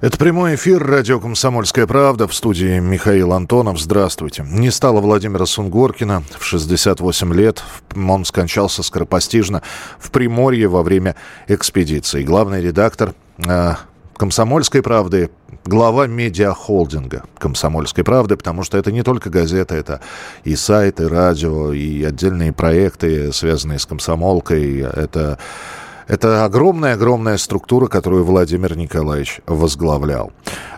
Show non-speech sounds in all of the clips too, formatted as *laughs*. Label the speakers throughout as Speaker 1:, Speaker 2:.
Speaker 1: Это прямой эфир радио «Комсомольская правда» в студии Михаил Антонов. Здравствуйте. Не стало Владимира Сунгоркина в 68 лет. Он скончался скоропостижно в Приморье во время экспедиции. Главный редактор э, «Комсомольской правды», глава медиахолдинга «Комсомольской правды», потому что это не только газета, это и сайт, и радио, и отдельные проекты, связанные с комсомолкой. Это это огромная-огромная структура, которую Владимир Николаевич возглавлял.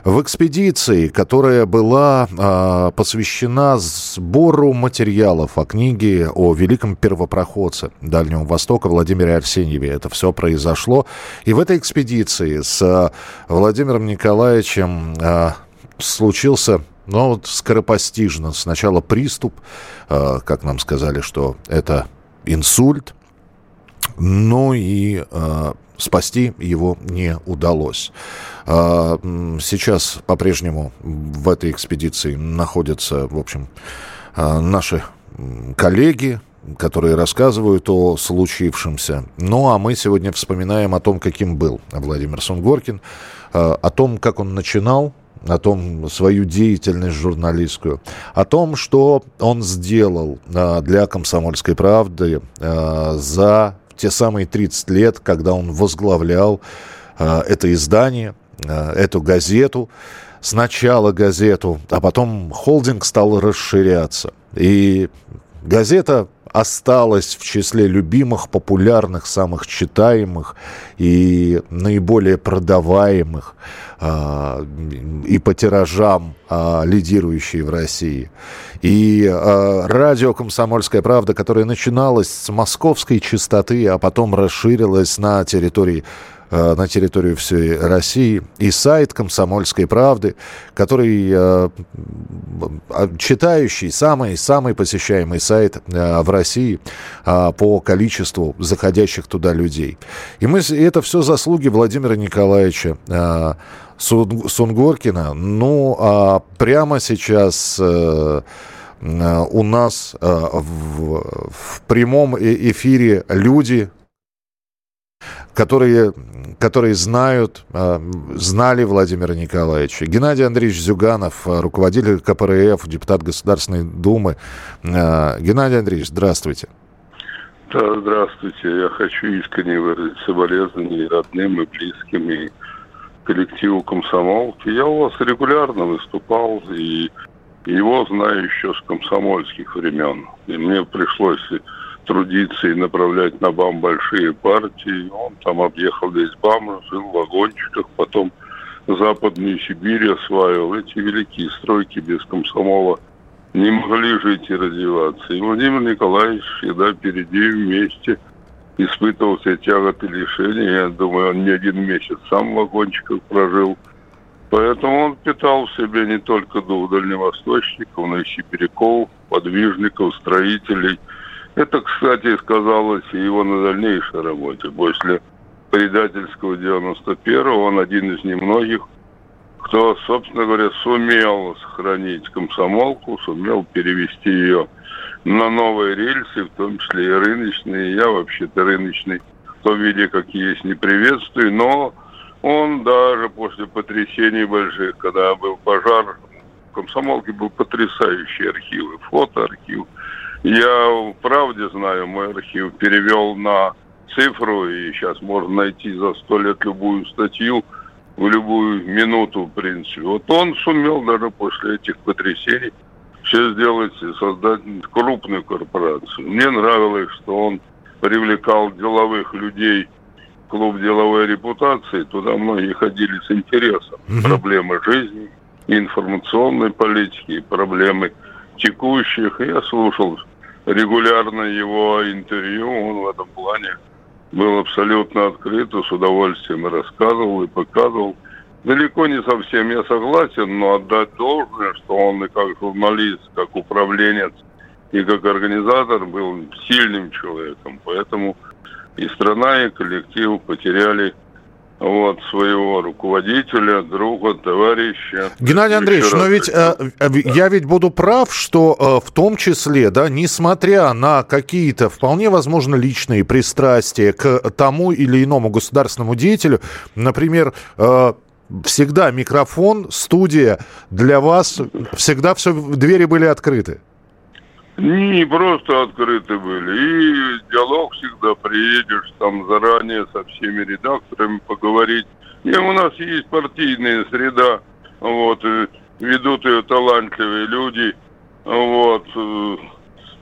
Speaker 1: В экспедиции, которая была э, посвящена сбору материалов о книге о великом первопроходце Дальнего Востока Владимире Арсеньеве, это все произошло. И в этой экспедиции с Владимиром Николаевичем э, случился ну, вот скоропостижно. Сначала приступ, э, как нам сказали, что это инсульт, но и э, спасти его не удалось. Э, сейчас по-прежнему в этой экспедиции находятся, в общем, э, наши коллеги, которые рассказывают о случившемся. Ну, а мы сегодня вспоминаем о том, каким был Владимир Сунгоркин, о том, как он начинал, о том свою деятельность журналистскую, о том, что он сделал для «Комсомольской правды» за те самые 30 лет, когда он возглавлял э, это издание, э, эту газету, сначала газету, а потом холдинг стал расширяться. И газета осталась в числе любимых, популярных, самых читаемых и наиболее продаваемых э, и по тиражам э, лидирующей в России. И э, радио «Комсомольская правда», которое начиналось с московской частоты, а потом расширилось на территории на территорию всей России, и сайт «Комсомольской правды», который э, читающий, самый, самый посещаемый сайт э, в России по количеству заходящих туда людей. И, мы, это все заслуги Владимира Николаевича Сунгоркина. Ну, а прямо сейчас у нас в, в прямом эфире люди, которые, которые знают, а, знали Владимира Николаевича. Геннадий Андреевич Зюганов, а, руководитель КПРФ, депутат Государственной Думы. А, Геннадий Андреевич, здравствуйте.
Speaker 2: Да, здравствуйте. Я хочу искренне выразить соболезнования родным, и близким, и коллективу комсомолки. Я у вас регулярно выступал, и его знаю еще с комсомольских времен. И мне пришлось трудиться и направлять на БАМ большие партии. Он там объехал весь БАМ, жил в вагончиках, потом Западную Сибирь осваивал. Эти великие стройки без комсомола не могли жить и развиваться. И Владимир Николаевич всегда впереди вместе испытывал все тяготы лишения. Я думаю, он не один месяц сам в вагончиках прожил. Поэтому он питал в себе не только дух дальневосточников, но и сибиряков, подвижников, строителей – это, кстати, сказалось и его на дальнейшей работе. После предательского 91-го он один из немногих, кто, собственно говоря, сумел сохранить комсомолку, сумел перевести ее на новые рельсы, в том числе и рыночные. Я вообще-то рыночный в том виде, как есть, не приветствую, но он даже после потрясений больших, когда был пожар, в комсомолке был потрясающий архив, фотоархив, я в правде знаю, мой архив перевел на цифру, и сейчас можно найти за сто лет любую статью в любую минуту, в принципе. Вот он сумел даже после этих потрясений все сделать и создать крупную корпорацию. Мне нравилось, что он привлекал деловых людей клуб деловой репутации. Туда многие ходили с интересом. Mm-hmm. Проблемы жизни, информационной политики, проблемы текущих. Я слушал регулярно его интервью, он в этом плане был абсолютно открыт, и с удовольствием рассказывал и показывал. Далеко не совсем я согласен, но отдать должное, что он и как журналист, как управленец и как организатор был сильным человеком. Поэтому и страна, и коллектив потеряли вот, своего руководителя, друга, товарища.
Speaker 1: Геннадий Андреевич, но ведь э, э я ведь буду прав, что э, в том числе, да, несмотря на какие-то вполне возможно личные пристрастия к тому или иному государственному деятелю, например, э, всегда микрофон, студия для вас, всегда все, двери были открыты.
Speaker 2: Не просто открыты были. И диалог всегда приедешь, там заранее со всеми редакторами поговорить. И у нас есть партийная среда, вот, ведут ее талантливые люди, вот.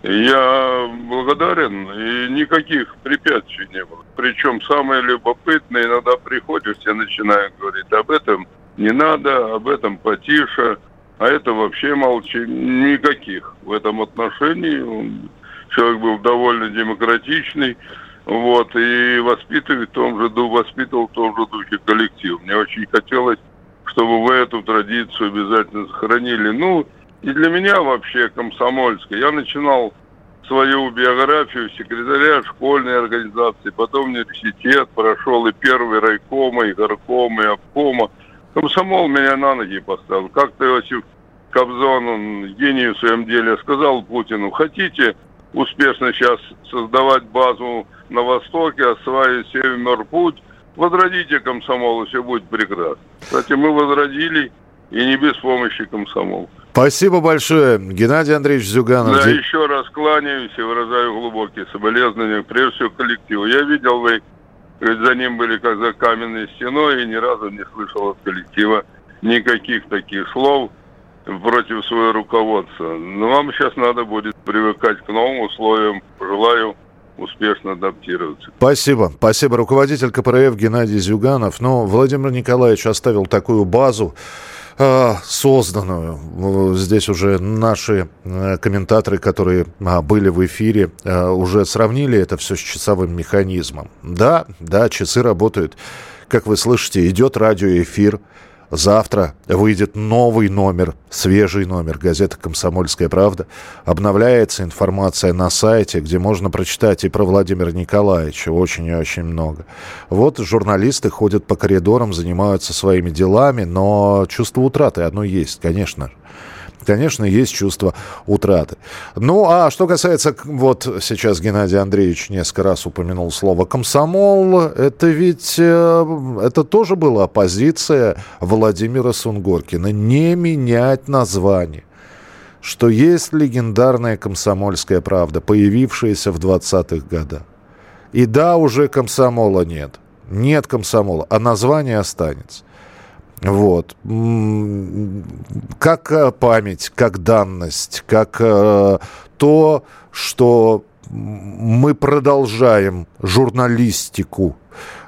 Speaker 2: Я благодарен, и никаких препятствий не было. Причем самое любопытное, иногда приходишь, я начинаю говорить об этом не надо, об этом потише, а это вообще молчи. Никаких в этом отношении. Человек был довольно демократичный, вот, и воспитывает в том же, воспитывал в том же духе коллектив. Мне очень хотелось, чтобы вы эту традицию обязательно сохранили. Ну, и для меня вообще комсомольская. Я начинал свою биографию секретаря школьной организации, потом университет, прошел и первый райкома, и горкома, и обкома. Комсомол меня на ноги поставил. Как-то Иосиф Кобзон, он гений в своем деле, сказал Путину, хотите успешно сейчас создавать базу на Востоке, осваивать Северный-Путь, возродите комсомол, и все будет прекрасно. Кстати, мы возродили, и не без помощи комсомола.
Speaker 1: Спасибо большое, Геннадий Андреевич Зюганов.
Speaker 2: Да, еще раз кланяюсь и выражаю глубокие соболезнования, прежде всего, коллективу. Я видел, вы за ним были как за каменной стеной, и ни разу не слышал от коллектива никаких таких слов против своего руководства. Но вам сейчас надо будет привыкать к новым условиям. Желаю успешно адаптироваться.
Speaker 1: Спасибо. Спасибо. Руководитель КПРФ Геннадий Зюганов. Ну, Владимир Николаевич оставил такую базу, созданную. Здесь уже наши э, комментаторы, которые а, были в эфире, уже сравнили это все с часовым механизмом. Да, да, часы работают. Как вы слышите, идет радиоэфир. Завтра выйдет новый номер, свежий номер газеты «Комсомольская правда». Обновляется информация на сайте, где можно прочитать и про Владимира Николаевича очень и очень много. Вот журналисты ходят по коридорам, занимаются своими делами, но чувство утраты оно есть, конечно конечно, есть чувство утраты. Ну, а что касается, вот сейчас Геннадий Андреевич несколько раз упомянул слово «комсомол», это ведь, э, это тоже была позиция Владимира Сунгоркина, не менять название что есть легендарная комсомольская правда, появившаяся в 20-х годах. И да, уже комсомола нет. Нет комсомола, а название останется. Вот. Как память, как данность, как э, то, что мы продолжаем журналистику.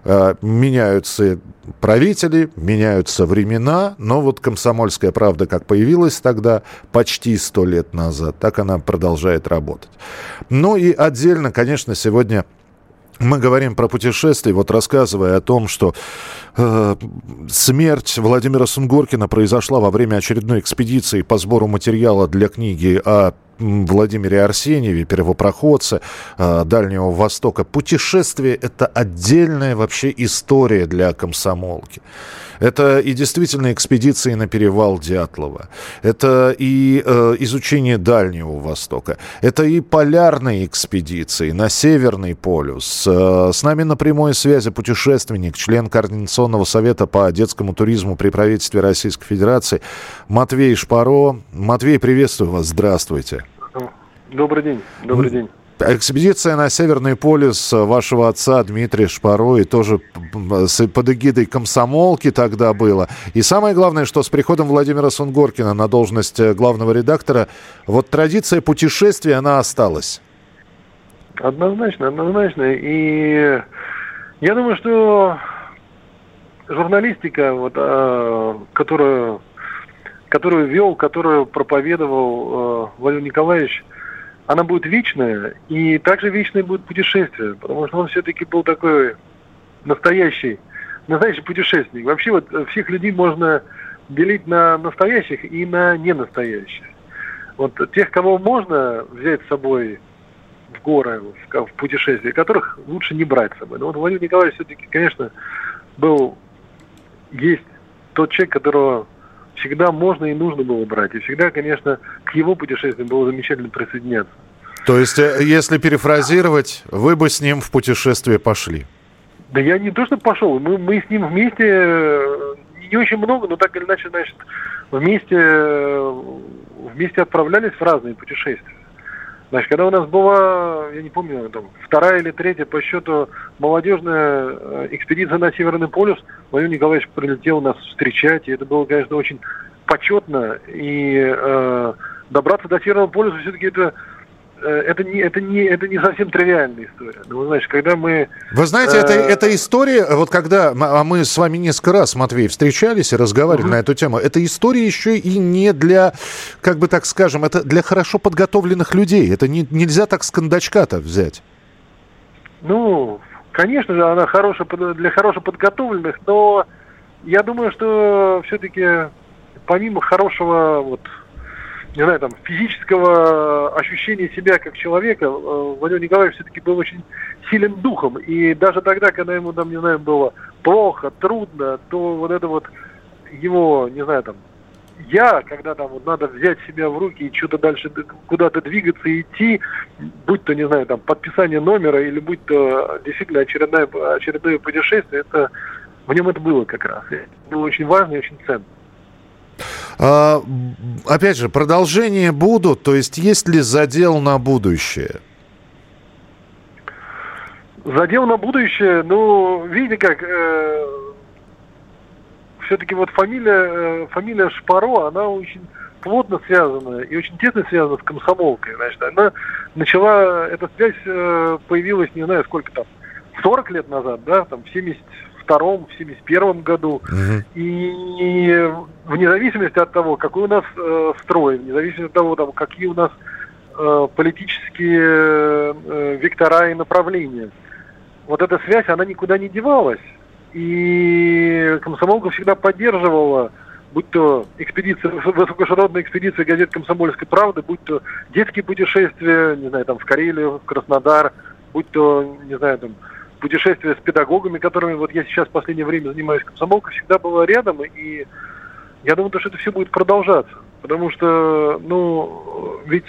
Speaker 1: Э, меняются правители, меняются времена, но вот «Комсомольская правда» как появилась тогда почти сто лет назад, так она продолжает работать. Ну и отдельно, конечно, сегодня мы говорим про путешествия, вот рассказывая о том, что э, смерть Владимира Сунгоркина произошла во время очередной экспедиции по сбору материала для книги о Владимире Арсеньеве, первопроходце э, Дальнего Востока. Путешествие – это отдельная вообще история для комсомолки. Это и действительно экспедиции на перевал Дятлова. Это и э, изучение Дальнего Востока. Это и полярные экспедиции на Северный полюс. Э, с нами на прямой связи путешественник, член Координационного совета по детскому туризму при правительстве Российской Федерации Матвей Шпаро. Матвей, приветствую вас. Здравствуйте.
Speaker 3: Добрый день. Добрый день.
Speaker 1: Экспедиция на Северный полюс вашего отца Дмитрия Шпаро и тоже под эгидой комсомолки тогда было. И самое главное, что с приходом Владимира Сунгоркина на должность э, главного редактора, вот традиция путешествия, она осталась.
Speaker 3: Однозначно, однозначно. И я думаю, что журналистика, вот, а, которую, которую вел, которую проповедовал э, Владимир Николаевич, она будет вечная, и также вечное будет путешествие, потому что он все-таки был такой настоящий, настоящий путешественник. Вообще вот всех людей можно делить на настоящих и на ненастоящих. Вот тех, кого можно взять с собой в горы, в, в путешествие, которых лучше не брать с собой. Но вот Владимир Николаевич все-таки, конечно, был, есть тот человек, которого всегда можно и нужно было брать. И всегда, конечно, к его путешествиям было замечательно присоединяться.
Speaker 1: То есть, э, если перефразировать, вы бы с ним в путешествие пошли?
Speaker 3: Да я не то, что пошел, мы, мы с ним вместе э, не очень много, но так или иначе, значит, вместе, вместе отправлялись в разные путешествия. Значит, когда у нас была, я не помню, там, вторая или третья по счету молодежная э, экспедиция на Северный полюс, Владимир Николаевич прилетел нас встречать, и это было, конечно, очень почетно. И э, добраться до Северного полюса все-таки это это не, это, не, это не совсем тривиальная история. Ну, значит, когда мы...
Speaker 1: Вы знаете, э... это, это история, вот когда а мы с вами несколько раз, Матвей, встречались и разговаривали угу. на эту тему, это история еще и не для, как бы так скажем, это для хорошо подготовленных людей. Это не, нельзя так с кондачка-то взять.
Speaker 3: Ну, конечно же, она хорошая для хорошо подготовленных, но я думаю, что все-таки помимо хорошего вот не знаю, там, физического ощущения себя как человека, э, Владимир Николаевич все-таки был очень силен духом. И даже тогда, когда ему, там, не знаю, было плохо, трудно, то вот это вот его, не знаю, там, я, когда там вот надо взять себя в руки и что-то дальше куда-то двигаться и идти, будь то, не знаю, там, подписание номера или будь то действительно очередное, очередное путешествие, это в нем это было как раз. Это было очень важно и очень ценно.
Speaker 1: А, опять же, продолжения будут, то есть есть ли задел на будущее?
Speaker 3: Задел на будущее, ну, видите как, э, все-таки вот фамилия, э, фамилия Шпаро, она очень плотно связана и очень тесно связана с комсомолкой. Значит, она начала, эта связь э, появилась, не знаю, сколько там, 40 лет назад, да, там, в 70, 72-м, в 71 году. Угу. И вне зависимости от того, какой у нас э, строй, вне зависимости от того, там, какие у нас э, политические э, вектора и направления, вот эта связь, она никуда не девалась. И комсомолка всегда поддерживала будь то экспедиция, высокоширотная экспедиция газет «Комсомольской правды», будь то детские путешествия, не знаю, там, в Карелию, в Краснодар, будь то, не знаю, там, путешествия с педагогами, которыми вот я сейчас в последнее время занимаюсь, комсомолка всегда была рядом, и я думаю, что это все будет продолжаться. Потому что, ну, ведь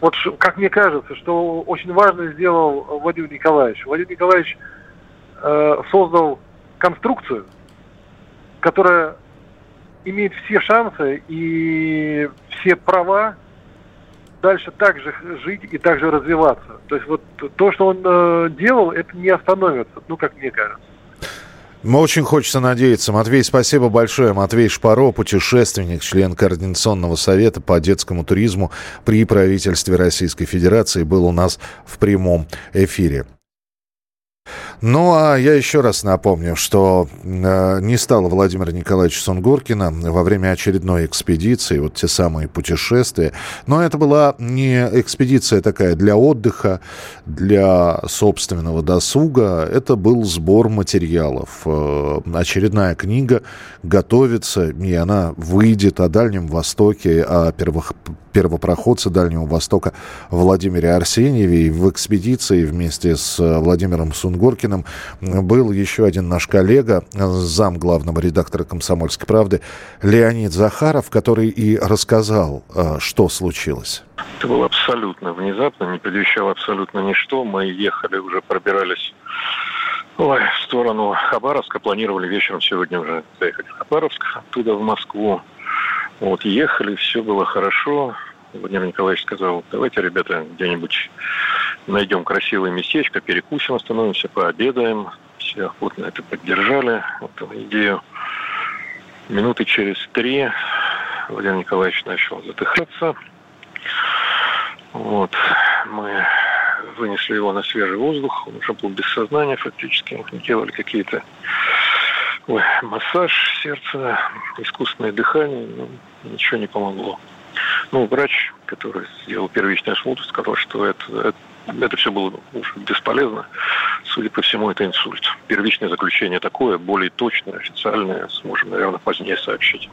Speaker 3: вот как мне кажется, что очень важно сделал Владимир Николаевич. Владимир Николаевич э, создал конструкцию, которая имеет все шансы и все права дальше также жить и также развиваться. То есть вот то, что он э, делал, это не остановится, ну, как мне кажется.
Speaker 1: Очень хочется надеяться. Матвей, спасибо большое. Матвей Шпаро, путешественник, член Координационного совета по детскому туризму при правительстве Российской Федерации, был у нас в прямом эфире. Ну, а я еще раз напомню, что э, не стало Владимира Николаевича Сунгоркина во время очередной экспедиции, вот те самые путешествия. Но это была не экспедиция такая для отдыха, для собственного досуга. Это был сбор материалов. Э, очередная книга готовится, и она выйдет о Дальнем Востоке, о первых первопроходце Дальнего Востока Владимире Арсеньеве. И в экспедиции вместе с Владимиром Сунгоркиным Пушкиным был еще один наш коллега, зам главного редактора «Комсомольской правды» Леонид Захаров, который и рассказал, э, что случилось.
Speaker 4: Это было абсолютно внезапно, не предвещало абсолютно ничто. Мы ехали, уже пробирались Ой, в сторону Хабаровска. Планировали вечером сегодня уже заехать в Хабаровск, оттуда в Москву. Вот, ехали, все было хорошо. Владимир Николаевич сказал, давайте, ребята, где-нибудь найдем красивое местечко, перекусим, остановимся, пообедаем. Все охотно это поддержали, эту идею. Минуты через три Владимир Николаевич начал задыхаться. Вот. Мы вынесли его на свежий воздух. Он уже был без сознания фактически. Делали какие-то Ой, массаж сердца, искусственное дыхание. Ну, ничего не помогло. Ну, врач, который сделал первичный осмотр, сказал, что это, это все было уже бесполезно. Судя по всему, это инсульт. Первичное заключение такое, более точное, официальное, сможем, наверное, позднее сообщить.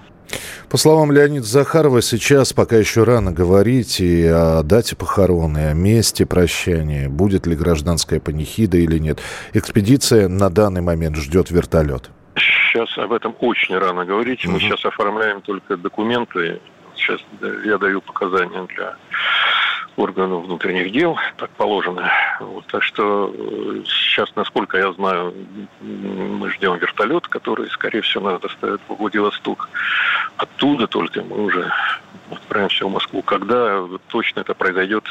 Speaker 1: По словам Леонида Захарова, сейчас пока еще рано говорить и о дате похорон, и о месте прощания, будет ли гражданская панихида или нет. Экспедиция на данный момент ждет вертолет.
Speaker 4: Сейчас об этом очень рано говорить. Мы сейчас оформляем только документы. Сейчас я даю показания для органу внутренних дел, так положено. Вот, так что э, сейчас, насколько я знаю, мы ждем вертолет, который, скорее всего, нас доставит в Владивосток. Оттуда только мы уже отправимся в Москву. Когда точно это произойдет,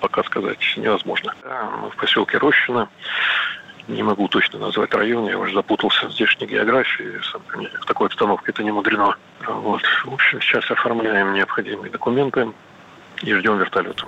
Speaker 4: пока сказать невозможно. Мы в поселке Рощино. Не могу точно назвать район, я уже запутался в здешней географии. В такой обстановке это не мудрено. Вот. В общем, сейчас оформляем необходимые документы и ждем вертолета.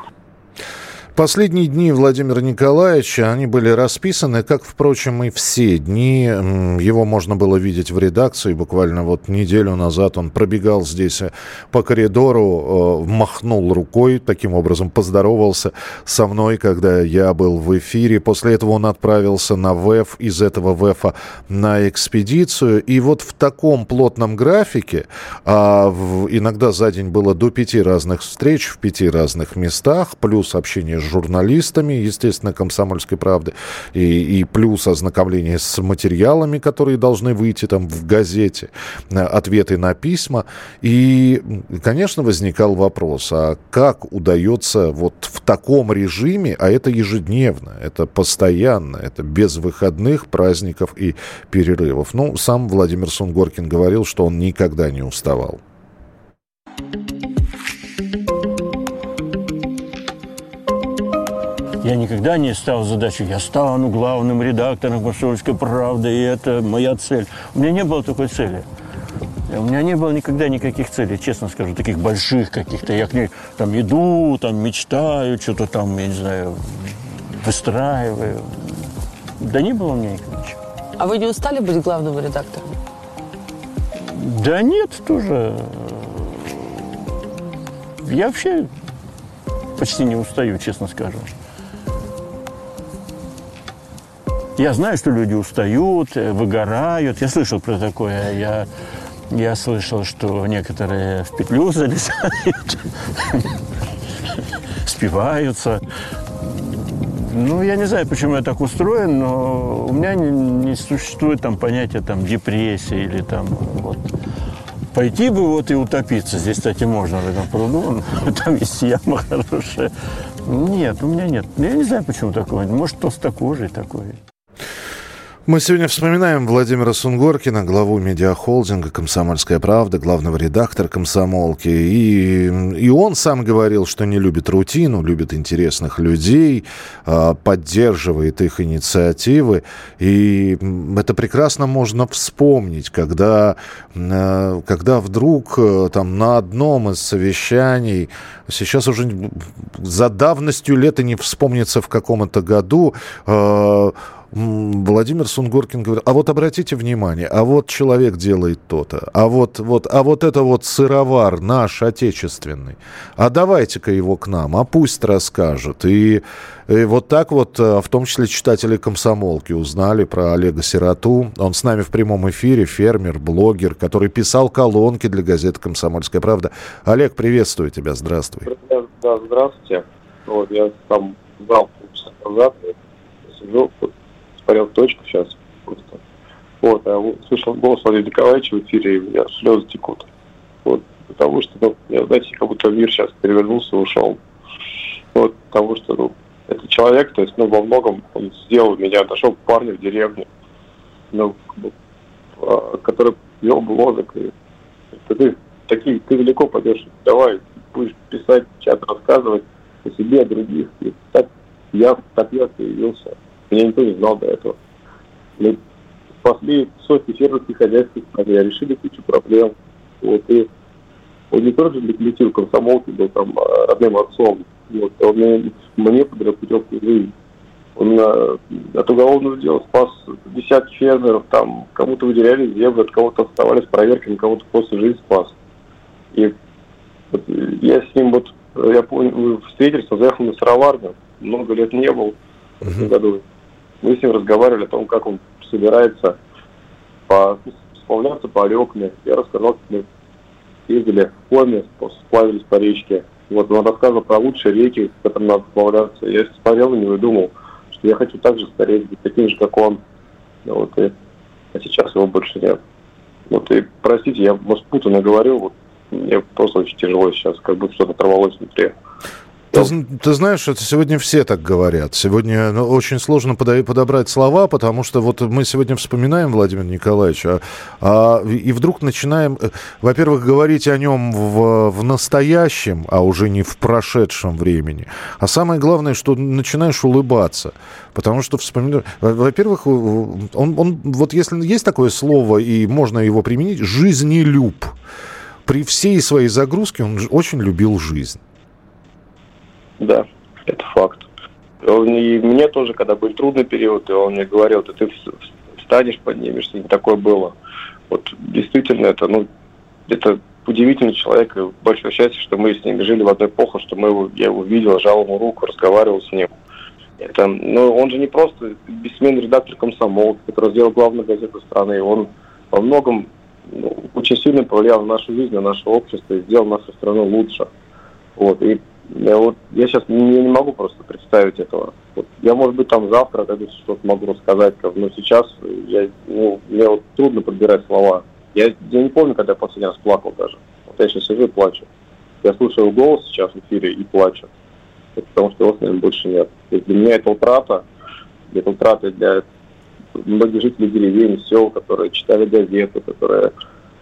Speaker 1: Последние дни Владимира Николаевича, они были расписаны, как, впрочем, и все дни. Его можно было видеть в редакции. Буквально вот неделю назад он пробегал здесь э, по коридору, э, махнул рукой, таким образом поздоровался со мной, когда я был в эфире. После этого он отправился на ВЭФ, из этого ВЭФа на экспедицию. И вот в таком плотном графике, а иногда за день было до пяти разных встреч в пяти разных местах, плюс общение с журналистами, естественно, «Комсомольской правды», и, и плюс ознакомление с материалами, которые должны выйти там в газете, э, ответы на письма. И, конечно, возникал вопрос, а как удается вот в таком режиме, а это ежедневно, это постоянно, это без выходных, праздников и перерывов. Ну, сам Владимир Сунгоркин говорил, что он никогда не уставал.
Speaker 5: Я никогда не ставил задачу, я стану главным редактором «Комсомольской правды», и это моя цель. У меня не было такой цели. У меня не было никогда никаких целей, честно скажу, таких больших каких-то. Я к ней там иду, там мечтаю, что-то там, я не знаю, выстраиваю. Да не было у меня ничего.
Speaker 6: А вы не устали быть главным редактором?
Speaker 5: Да нет, тоже. Я вообще почти не устаю, честно скажу. Я знаю, что люди устают, э, выгорают. Я слышал про такое. Я, я слышал, что некоторые в петлю залезают, *laughs* спиваются. Ну, я не знаю, почему я так устроен, но у меня не, не существует там понятия там депрессии или там вот. Пойти бы вот и утопиться. Здесь, кстати, можно в этом пруду. *laughs* Там есть яма хорошая. Нет, у меня нет. Я не знаю, почему такое. Может, толстокожий такой.
Speaker 1: Мы сегодня вспоминаем Владимира Сунгоркина, главу медиахолдинга «Комсомольская правда», главного редактора «Комсомолки». И, и он сам говорил, что не любит рутину, любит интересных людей, а, поддерживает их инициативы. И это прекрасно можно вспомнить, когда, а, когда вдруг э, там, на одном из совещаний, сейчас уже за давностью лета не вспомнится в каком-то году, а, Владимир Сунгоркин говорит, а вот обратите внимание, а вот человек делает то-то, а вот, вот, а вот это вот сыровар наш, отечественный, а давайте-ка его к нам, а пусть расскажет. И, и вот так вот, э, в том числе читатели комсомолки узнали про Олега Сироту. Он с нами в прямом эфире, фермер, блогер, который писал колонки для газеты «Комсомольская правда». Олег, приветствую тебя, здравствуй.
Speaker 7: Да, здравствуйте. Вот, я там брал назад, сижу, смотрел точку сейчас просто. Вот, а слышал голос Владимира Николаевича в эфире, и у меня слезы текут. Вот, потому что, ну, я, знаете, как будто мир сейчас перевернулся ушел. Вот, потому что, ну, этот человек, то есть, ну, во многом он сделал меня, нашел парня в деревне, ну, а, который вел блогок, и ты, такие, ты далеко пойдешь, давай, будешь писать, чат рассказывать о себе, о других. И так я, так я появился. Меня никто не знал до этого. Мы спасли сотни фермерских хозяйств, решили кучу проблем. Вот, и он не для коллектива комсомолки был там а, родным отцом. Вот, он мне, мне подарил путевку в жизнь. Он а, от уголовного дела спас десятки фермеров, там кому-то выделяли землю, от кого-то оставались проверками, кому-то после жизни спас. И вот, я с ним вот, я помню, встретился, заехал на сыроварню, много лет не был в этом году. Мы с ним разговаривали о том, как он собирается по, сплавляться по Алекме. Я рассказал, как мы ездили в Коме, сплавились по речке. Вот он рассказывал про лучшие реки, в которым надо сплавляться. Я смотрел на него и думал, что я хочу так же стареть, быть таким же, как он. Вот, и, а сейчас его больше нет. Вот, и простите, я, может, путанно говорю, вот, мне просто очень тяжело сейчас, как будто что-то оторвалось внутри.
Speaker 1: Ты, ты знаешь, это сегодня все так говорят. Сегодня ну, очень сложно подобрать слова, потому что вот мы сегодня вспоминаем Владимира Николаевича, а, и вдруг начинаем, э, во-первых, говорить о нем в, в настоящем, а уже не в прошедшем времени. А самое главное, что начинаешь улыбаться. Потому что вспоминаешь... Во-первых, он, он, вот если есть такое слово, и можно его применить, жизнелюб. При всей своей загрузке он очень любил жизнь.
Speaker 7: Да, это факт. Он, и мне тоже, когда был трудный период, и он мне говорил, ты, встанешь, поднимешься, не такое было. Вот действительно это, ну, это удивительный человек, и большое счастье, что мы с ним жили в одной эпоху, что мы его, я его видел, жал ему руку, разговаривал с ним. Это, ну, он же не просто бессменный редактор комсомол, который сделал главную газету страны, он во многом ну, очень сильно повлиял на нашу жизнь, на наше общество и сделал нашу страну лучше. Вот. И я вот я сейчас не, не могу просто представить этого. Вот я, может быть, там завтра когда что-то могу рассказать, но сейчас я, ну, мне вот трудно подбирать слова. Я, я не помню, когда я последний раз плакал даже. Вот я сейчас сижу и плачу. Я слушаю голос сейчас в эфире и плачу. Это потому что его, наверное, больше нет. То есть для меня это утрата, это утрата для многих жителей деревень, сел, которые читали газеты, которые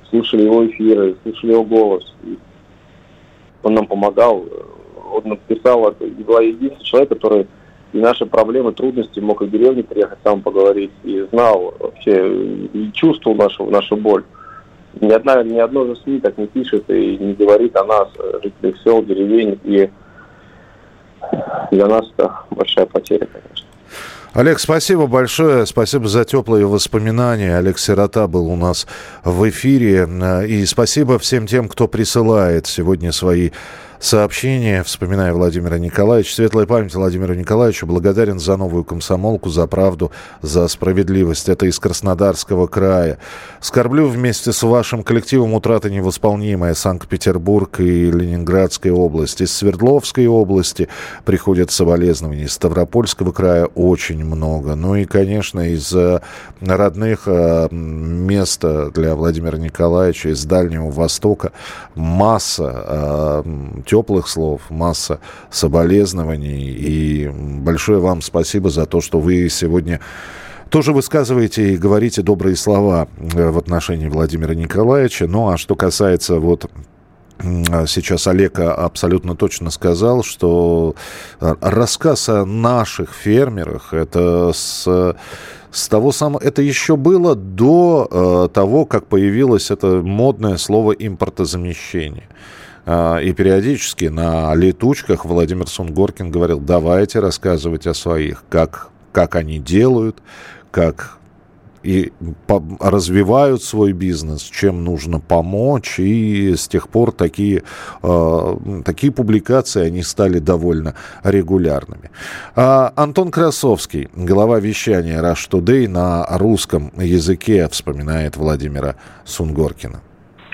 Speaker 7: слушали его эфиры, слушали его голос. И он нам помогал он написал, это была единственный человек, который и наши проблемы, трудности мог и в деревню приехать сам поговорить, и знал вообще, и чувствовал нашу, нашу боль. Ни, одна, ни одно же СМИ так не пишет и не говорит о нас, жителях сел, деревень, и для нас это большая потеря, конечно.
Speaker 1: Олег, спасибо большое. Спасибо за теплые воспоминания. Олег Сирота был у нас в эфире. И спасибо всем тем, кто присылает сегодня свои сообщение, вспоминая Владимира Николаевича. Светлая память Владимиру Николаевичу. Благодарен за новую комсомолку, за правду, за справедливость. Это из Краснодарского края. Скорблю вместе с вашим коллективом утрата невосполнимая Санкт-Петербург и Ленинградская область. Из Свердловской области приходят соболезнования. Из Ставропольского края очень много. Ну и, конечно, из э, родных э, мест для Владимира Николаевича, из Дальнего Востока масса э, теплых слов, масса соболезнований. И большое вам спасибо за то, что вы сегодня тоже высказываете и говорите добрые слова э, в отношении Владимира Николаевича. Ну, а что касается вот Сейчас Олег абсолютно точно сказал, что э, рассказ о наших фермерах это с, с того самого, это еще было до э, того, как появилось это модное слово импортозамещение. А, и периодически на летучках Владимир Сунгоркин говорил, давайте рассказывать о своих, как, как они делают, как и развивают свой бизнес, чем нужно помочь. И с тех пор такие, э, такие публикации, они стали довольно регулярными. А Антон Красовский, глава вещания Rush Today на русском языке, вспоминает Владимира Сунгоркина.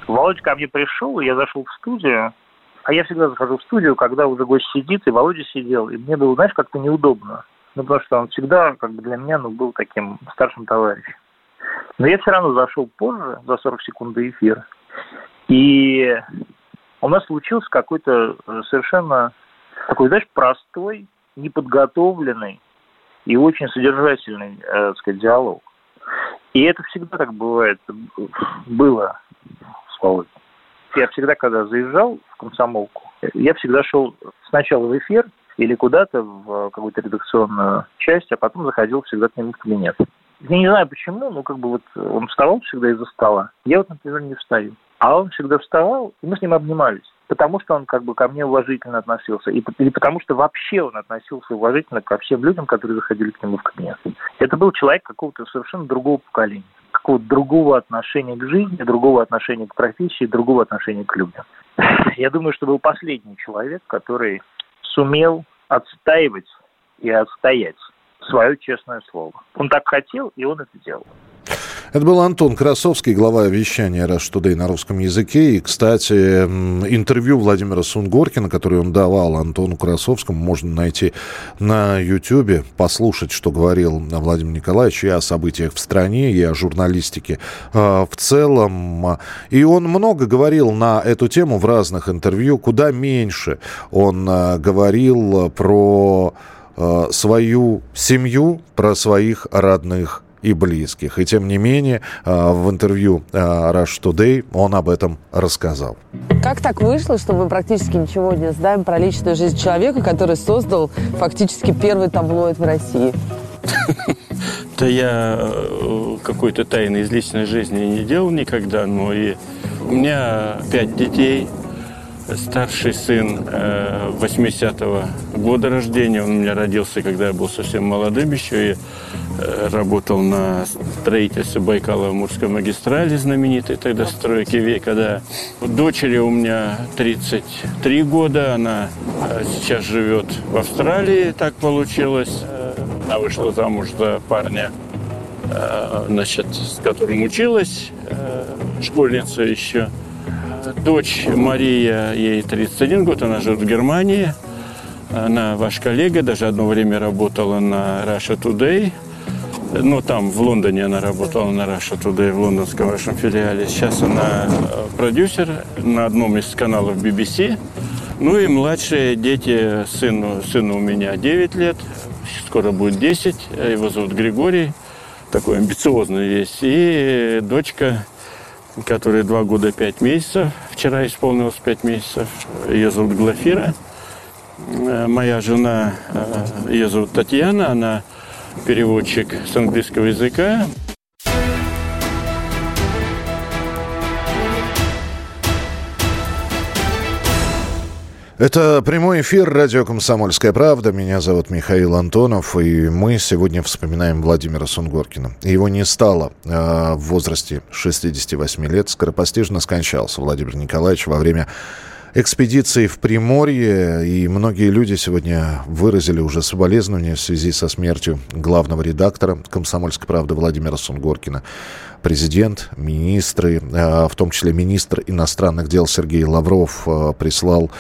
Speaker 8: Володя ко мне пришел, я зашел в студию, а я всегда захожу в студию, когда уже гость сидит, и Володя сидел, и мне было, знаешь, как-то неудобно. Ну, потому что он всегда, как бы для меня, ну, был таким старшим товарищем. Но я все равно зашел позже, за 40 секунд до эфира. И у нас случился какой-то э, совершенно такой, знаешь, простой, неподготовленный и очень содержательный, э, так сказать, диалог. И это всегда так бывает, было с Я всегда, когда заезжал в комсомолку, я всегда шел сначала в эфир или куда-то в какую-то редакционную часть, а потом заходил всегда к нему в кабинет. Я не знаю почему, но как бы вот он вставал всегда из-за стола. Я вот, например, не встаю. А он всегда вставал, и мы с ним обнимались. Потому что он как бы ко мне уважительно относился. И, или потому что вообще он относился уважительно ко всем людям, которые заходили к нему в кабинет. Это был человек какого-то совершенно другого поколения какого-то другого отношения к жизни, другого отношения к профессии, другого отношения к людям. *laughs* Я думаю, что был последний человек, который сумел отстаивать и отстоять свое честное слово. Он так хотел, и он это делал.
Speaker 1: Это был Антон Красовский, глава вещания Rush Today на русском языке. И, кстати, интервью Владимира Сунгоркина, которое он давал Антону Красовскому, можно найти на YouTube, послушать, что говорил Владимир Николаевич и о событиях в стране, и о журналистике э, в целом. И он много говорил на эту тему в разных интервью, куда меньше он э, говорил про э, свою семью, про своих родных и близких. И тем не менее, э, в интервью э, Rush Today он об этом рассказал.
Speaker 6: Как так вышло, что мы практически ничего не знаем про личную жизнь человека, который создал фактически первый таблоид в России? *laughs*
Speaker 5: Да я э, какой-то тайны из личной жизни не делал никогда, но и у меня пять детей, старший сын 80-го э, года рождения. Он у меня родился, когда я был совсем молодым еще и работал на строительстве Байкало-Амурской магистрали, знаменитой тогда стройки века. Да. Дочери у меня 33 года, она э, сейчас живет в Австралии, так получилось. Она вышла замуж за парня, значит, с которым училась, школьница еще – дочь Мария, ей 31 год, она живет в Германии. Она ваш коллега, даже одно время работала на Russia Today. Ну, там, в Лондоне она работала на Russia Today, в лондонском вашем филиале. Сейчас она э, продюсер на одном из каналов BBC. Ну и младшие дети, сыну, сыну у меня 9 лет, скоро будет 10. Его зовут Григорий, такой амбициозный весь. И дочка которой два года пять месяцев. Вчера исполнилось пять месяцев. Ее зовут Глафира. Э, моя жена, э, ее зовут Татьяна, она переводчик с английского языка.
Speaker 1: Это прямой эфир радио «Комсомольская правда». Меня зовут Михаил Антонов, и мы сегодня вспоминаем Владимира Сунгоркина. Его не стало э, в возрасте 68 лет. Скоропостижно скончался Владимир Николаевич во время экспедиции в Приморье, и многие люди сегодня выразили уже соболезнования в связи со смертью главного редактора «Комсомольской правды» Владимира Сунгоркина. Президент, министры, э, в том числе министр иностранных дел Сергей Лавров э, прислал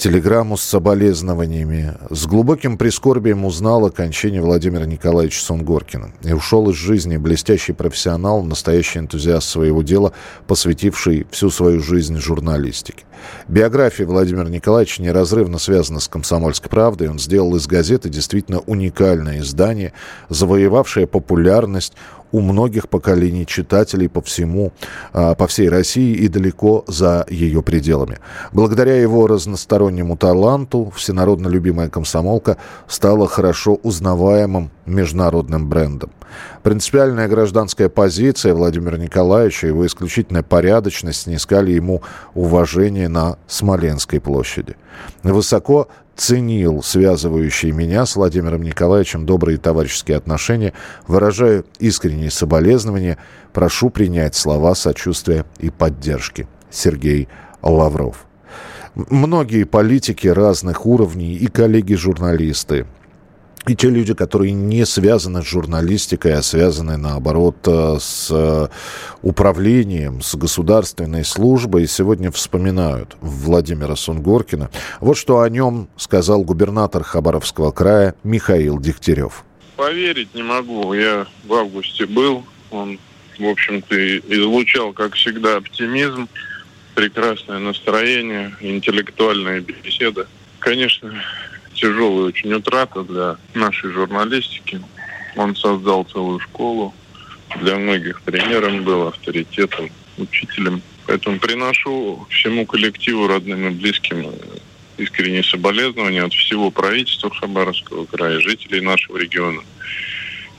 Speaker 1: телеграмму с соболезнованиями. С глубоким прискорбием узнал о кончине Владимира Николаевича Сунгоркина. И ушел из жизни блестящий профессионал, настоящий энтузиаст своего дела, посвятивший всю свою жизнь журналистике. Биография Владимира Николаевича неразрывно связана с «Комсомольской правдой». Он сделал из газеты действительно уникальное издание, завоевавшее популярность у многих поколений читателей по всему, а, по всей России и далеко за ее пределами. Благодаря его разностороннему таланту всенародно любимая комсомолка стала хорошо узнаваемым международным брендом. Принципиальная гражданская позиция Владимира Николаевича и его исключительная порядочность снискали ему уважение на Смоленской площади. Высоко ценил связывающие меня с Владимиром Николаевичем добрые товарищеские отношения. Выражаю искренние соболезнования. Прошу принять слова сочувствия и поддержки. Сергей Лавров. Многие политики разных уровней и коллеги-журналисты и те люди, которые не связаны с журналистикой, а связаны, наоборот, э, с э, управлением, с государственной службой, сегодня вспоминают Владимира Сунгоркина. Вот что о нем сказал губернатор Хабаровского края Михаил Дегтярев.
Speaker 9: Поверить не могу. Я в августе был. Он, в общем-то, излучал, как всегда, оптимизм, прекрасное настроение, интеллектуальная беседа. Конечно, тяжелая очень утрата для нашей журналистики. Он создал целую школу, для многих примером был, авторитетом, учителем. Поэтому приношу всему коллективу, родным и близким искренние соболезнования от всего правительства Хабаровского края, жителей нашего региона.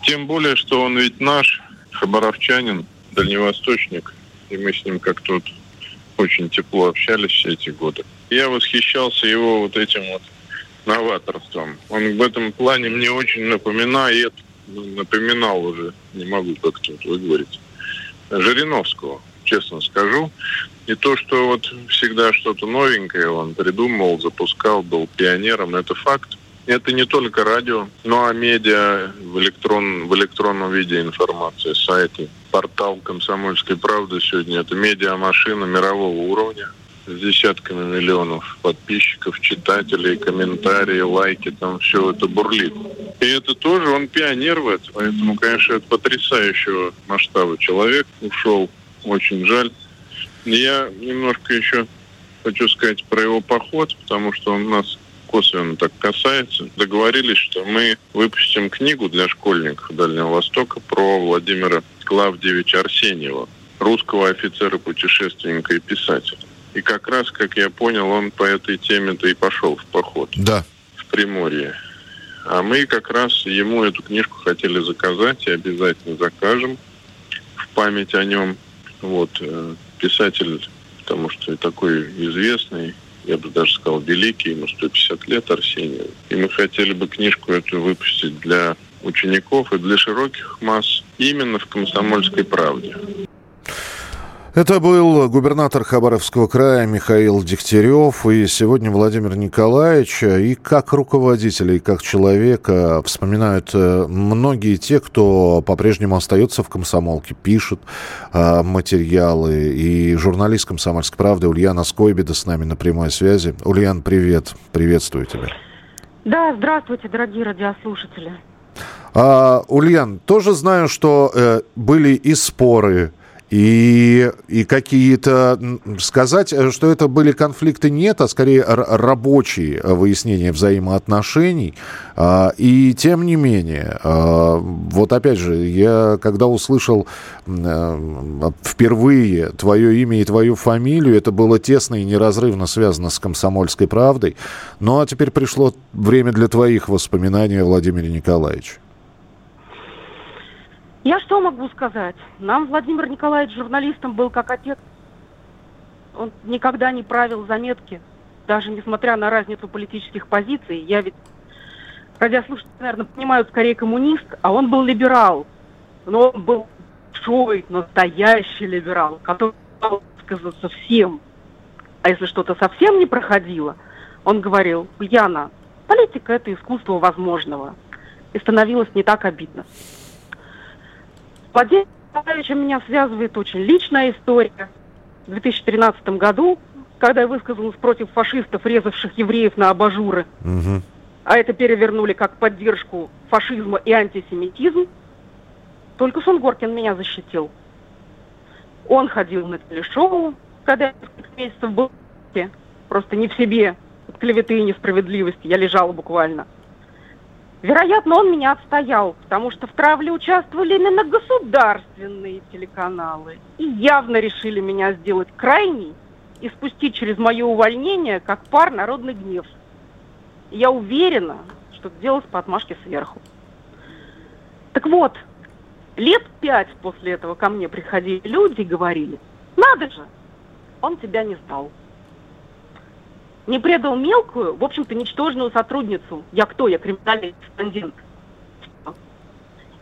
Speaker 9: Тем более, что он ведь наш, хабаровчанин, дальневосточник, и мы с ним как-то вот очень тепло общались все эти годы. Я восхищался его вот этим вот новаторством. Он в этом плане мне очень напоминает, ну, напоминал уже, не могу как-то выговорить, Жириновского, честно скажу. И то, что вот всегда что-то новенькое он придумал, запускал, был пионером, это факт. Это не только радио, но и медиа в, электрон, в электронном виде информации, сайты. портал «Комсомольской правды» сегодня. Это медиамашина мирового уровня с десятками миллионов подписчиков, читателей, комментарии, лайки, там все это бурлит. И это тоже, он пионер в этом. Поэтому, конечно, это потрясающего масштаба человек ушел. Очень жаль. Я немножко еще хочу сказать про его поход, потому что он нас косвенно так касается. Договорились, что мы выпустим книгу для школьников Дальнего Востока про Владимира Клавдевича Арсеньева, русского офицера, путешественника и писателя. И как раз, как я понял, он по этой теме-то и пошел в поход.
Speaker 1: Да.
Speaker 9: В Приморье. А мы как раз ему эту книжку хотели заказать и обязательно закажем в память о нем. Вот, э, писатель, потому что такой известный, я бы даже сказал, великий, ему 150 лет Арсению. И мы хотели бы книжку эту выпустить для учеников и для широких масс именно в «Комсомольской правде».
Speaker 1: Это был губернатор Хабаровского края Михаил Дегтярев. И сегодня Владимир Николаевич и как руководителя, и как человека вспоминают э, многие те, кто по-прежнему остается в комсомолке, пишет э, материалы. И журналист «Комсомольской правды» Ульяна Скойбеда с нами на прямой связи. Ульян, привет. Приветствую тебя.
Speaker 10: Да, здравствуйте, дорогие радиослушатели.
Speaker 1: А, Ульян, тоже знаю, что э, были и споры, и, и какие-то... Сказать, э, что это были конфликты, нет, а скорее рабочие выяснения взаимоотношений. А, и тем не менее, а, вот опять же, я когда услышал э, впервые твое имя и твою фамилию, это было тесно и неразрывно связано с «Комсомольской правдой». Ну а теперь пришло время для твоих воспоминаний о Владимире Николаевиче.
Speaker 10: Я что могу сказать? Нам Владимир Николаевич журналистом был как отец. Он никогда не правил заметки, даже несмотря на разницу политических позиций. Я ведь, радиослушатели, наверное, понимают, скорее коммунист, а он был либерал. Но он был большой, настоящий либерал, который мог высказаться всем. А если что-то совсем не проходило, он говорил, Яна, политика – это искусство возможного. И становилось не так обидно. Владимир Николаевичем меня связывает очень личная история. В 2013 году, когда я высказалась против фашистов, резавших евреев на абажуры, угу. а это перевернули как поддержку фашизма и антисемитизм, только Сунгоркин меня защитил. Он ходил на телешоу, когда я несколько месяцев был просто не в себе от клеветы и несправедливости. Я лежала буквально. Вероятно, он меня отстоял, потому что в травле участвовали именно государственные телеканалы. И явно решили меня сделать крайней и спустить через мое увольнение как пар народный гнев. Я уверена, что это делалось по отмашке сверху. Так вот, лет пять после этого ко мне приходили люди и говорили, надо же, он тебя не сдал не предал мелкую, в общем-то, ничтожную сотрудницу. Я кто? Я криминальный корреспондент.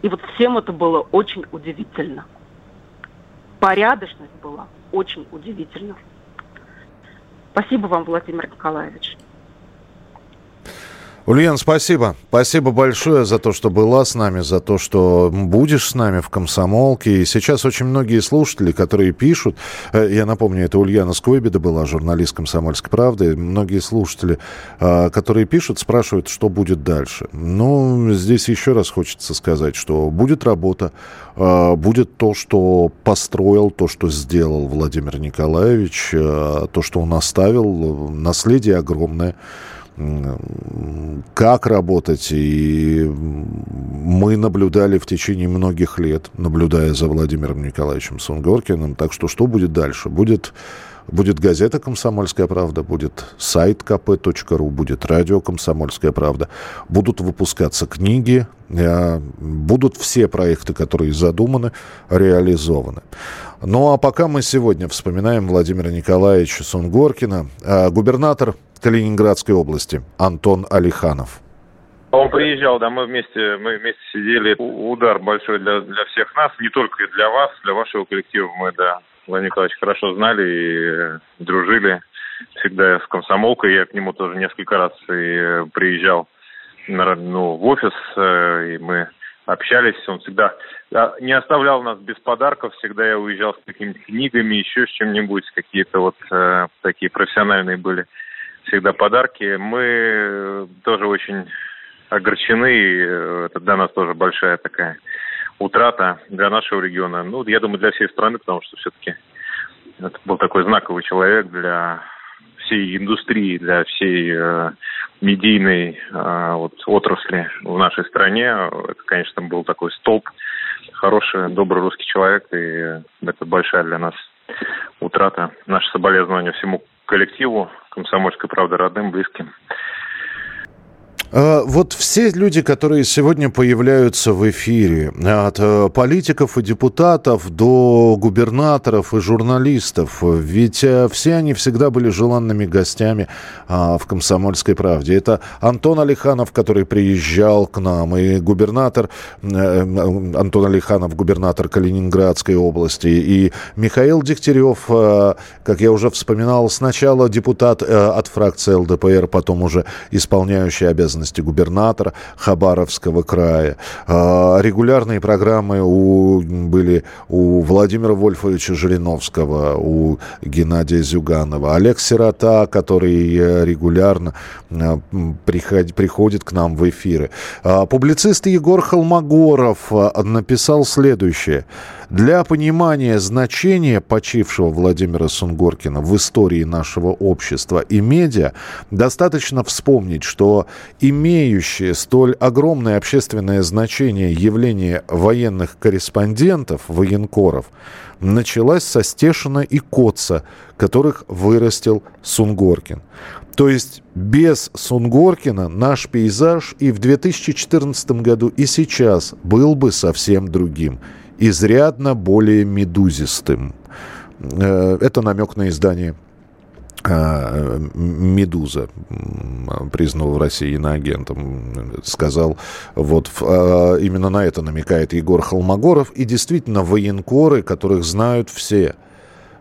Speaker 10: И вот всем это было очень удивительно. Порядочность была очень удивительна. Спасибо вам, Владимир Николаевич.
Speaker 1: Ульян, спасибо. Спасибо большое за то, что была с нами, за то, что будешь с нами в комсомолке. И сейчас очень многие слушатели, которые пишут, э, я напомню, это Ульяна Скойбеда была, журналист «Комсомольской правды», многие слушатели, э, которые пишут, спрашивают, что будет дальше. Ну, здесь еще раз хочется сказать, что будет работа, э, будет то, что построил, то, что сделал Владимир Николаевич, то, что он оставил, наследие огромное как работать. И мы наблюдали в течение многих лет, наблюдая за Владимиром Николаевичем Сунгоркиным. Так что что будет дальше? Будет Будет газета «Комсомольская правда», будет сайт kp.ru, будет радио «Комсомольская правда». Будут выпускаться книги, э, будут все проекты, которые задуманы, реализованы. Ну а пока мы сегодня вспоминаем Владимира Николаевича Сунгоркина, э, губернатор Калининградской области Антон Алиханов.
Speaker 11: Он приезжал, да, мы вместе, мы вместе сидели. Удар большой для, для всех нас, не только для вас, для вашего коллектива. Мы, да, Владимир Николаевич хорошо знали и э, дружили всегда с комсомолкой. Я к нему тоже несколько раз и э, приезжал на, ну, в офис, э, и мы общались, он всегда не оставлял нас без подарков, всегда я уезжал с какими-то книгами, еще с чем-нибудь, какие-то вот э, такие профессиональные были всегда подарки. Мы тоже очень огорчены, и э, это для нас тоже большая такая утрата для нашего региона. Ну, я думаю, для всей страны, потому что все-таки это был такой знаковый человек для всей индустрии, для всей э, медийной э, вот, отрасли в нашей стране. Это, конечно, был такой столб, хороший, добрый русский человек, и это большая для нас утрата. Наше соболезнование всему коллективу «Комсомольской правды» родным, близким.
Speaker 1: А, вот все люди, которые сегодня появляются в эфире, от э, политиков и депутатов до губернаторов и журналистов, ведь э, все они всегда были желанными гостями а, в «Комсомольской правде». Это Антон Алиханов, который приезжал к нам, и губернатор, э, Антон Алиханов, губернатор Калининградской области, и Михаил Дегтярев, как я уже вспоминал, сначала депутат от фракции ЛДПР, потом уже исполняющий обязанности обязанности губернатора Хабаровского края. А, регулярные программы у, были у Владимира Вольфовича Жириновского, у Геннадия Зюганова. Олег Сирота, который э, регулярно э, приходит, приходит к нам в эфиры. А, публицист Егор Холмогоров э, написал следующее. Для понимания значения почившего Владимира Сунгоркина в истории нашего общества и медиа достаточно вспомнить, что имеющее столь огромное общественное значение явление военных корреспондентов, военкоров, началась со Стешина и Коца, которых вырастил Сунгоркин. То есть без Сунгоркина наш пейзаж и в 2014 году, и сейчас был бы совсем другим изрядно более медузистым. Э, это намек на издание «Медуза», признал в России иноагентом, сказал, вот э, именно на это намекает Егор Холмогоров. И действительно, военкоры, которых знают все –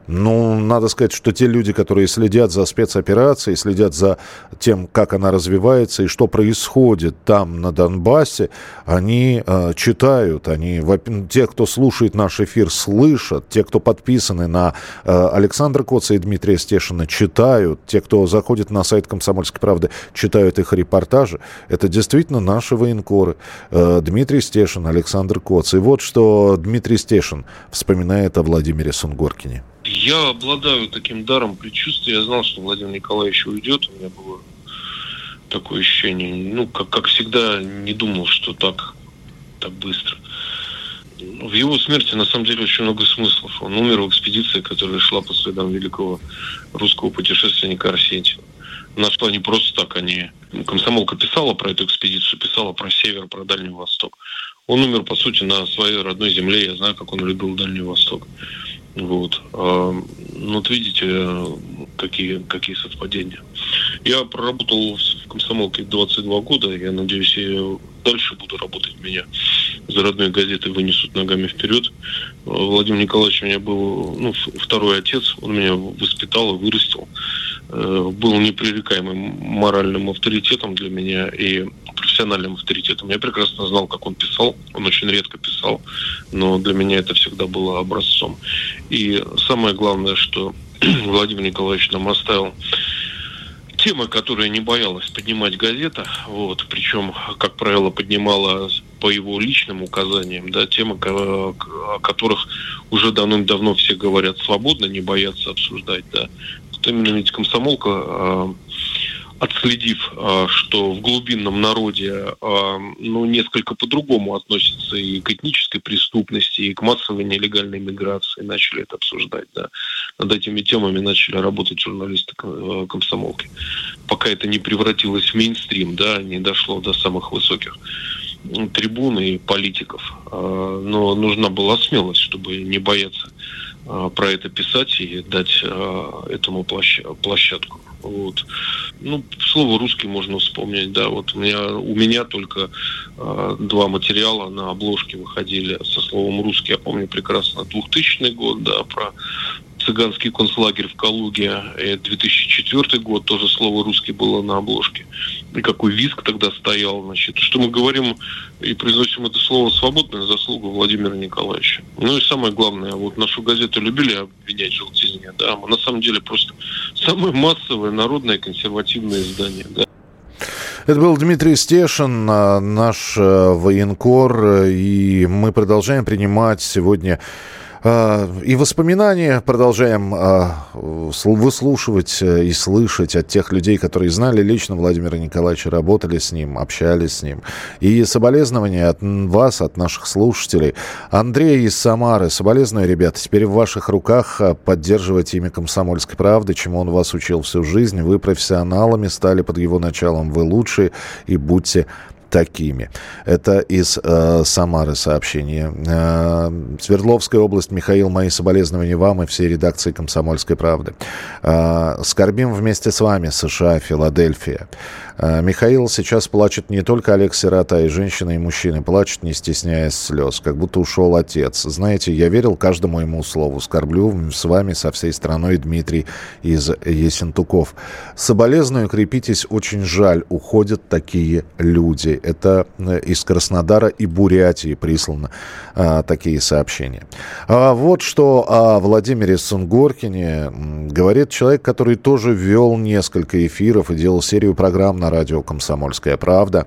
Speaker 1: ну, надо сказать, что те люди, которые следят за спецоперацией, следят за тем, как она развивается и что происходит там, на Донбассе, они э, читают, они, те, кто слушает наш эфир, слышат, те, кто подписаны на э, Александра Коца и Дмитрия Стешина, читают, те, кто заходит на сайт «Комсомольской правды», читают их репортажи. Это действительно наши военкоры. Э, Дмитрий Стешин, Александр Коц. И вот что Дмитрий Стешин вспоминает о Владимире Сунгоркине.
Speaker 12: Я обладаю таким даром предчувствия. Я знал, что Владимир Николаевич уйдет. У меня было такое ощущение. Ну, как, как всегда, не думал, что так, так быстро. В его смерти, на самом деле, очень много смыслов. Он умер в экспедиции, которая шла по следам великого русского путешественника Арсентьева. Она шла не просто так, они... Комсомолка писала про эту экспедицию, писала про север, про Дальний Восток. Он умер, по сути, на своей родной земле. Я знаю, как он любил Дальний Восток. Вот. А, ну, вот видите, какие, какие совпадения. Я проработал в комсомолке 22 года. Я надеюсь, я дальше буду работать. Меня за родной газеты вынесут ногами вперед. Владимир Николаевич у меня был ну, второй отец. Он меня воспитал и вырастил. Э, был непререкаемым моральным авторитетом для меня и профессиональным авторитетом. Я прекрасно знал, как он писал. Он очень редко писал, но для меня это всегда было образцом. И самое главное, что *clears throat* Владимир Николаевич нам оставил темы, которые не боялась поднимать газета, вот, причем, как правило, поднимала по его личным указаниям, да, темы, о которых уже давным-давно все говорят свободно, не боятся обсуждать, да. Вот именно ведь комсомолка а, отследив, а, что в глубинном народе а, ну, несколько по-другому относятся и к этнической преступности, и к массовой нелегальной миграции, начали это обсуждать. Да. Над этими темами начали работать журналисты а, комсомолки. Пока это не превратилось в мейнстрим, да, не дошло до самых высоких трибун и политиков. Но нужна была смелость, чтобы не бояться про это писать и дать этому площадку. Вот. Ну, слово русский можно вспомнить, да. Вот у меня, у меня только э, два материала на обложке выходили со словом русский. Я помню прекрасно 2000 год, да, про цыганский концлагерь в Калуге. И 2004 год тоже слово русский было на обложке. И какой виск тогда стоял, значит, что мы говорим и произносим это слово «свободная заслуга Владимира Николаевича». Ну и самое главное, вот нашу газету любили обвинять в желтизне, да, мы на самом деле просто *laughs* самое массовое народное консервативное издание, да.
Speaker 1: Это был Дмитрий Стешин, а, наш э, военкор, и мы продолжаем принимать сегодня и воспоминания продолжаем а, выслушивать э, и слышать от тех людей, которые знали лично Владимира Николаевича, работали с ним, общались с ним. И соболезнования от вас, от наших слушателей. Андрей из Самары. Соболезную, ребята. Теперь в ваших руках а, поддерживать имя «Комсомольской правды», чему он вас учил всю жизнь. Вы профессионалами стали под его началом. Вы лучшие и будьте такими. Это из э, Самары сообщение. Э, Свердловская область. Михаил, мои соболезнования вам и всей редакции «Комсомольской правды». Э, скорбим вместе с вами, США, Филадельфия. Э, Михаил сейчас плачет не только Олег Сирота, и женщины, и мужчины. Плачут, не стесняясь слез, как будто ушел отец. Знаете, я верил каждому ему слову. Скорблю с вами со всей страной Дмитрий из Есентуков. Соболезную, крепитесь, очень жаль. Уходят такие люди. Это э, из Краснодара и Бурятии прислано а, такие сообщения. А вот что о Владимире Сунгоркине говорит человек, который тоже вел несколько эфиров и делал серию программ на радио «Комсомольская правда»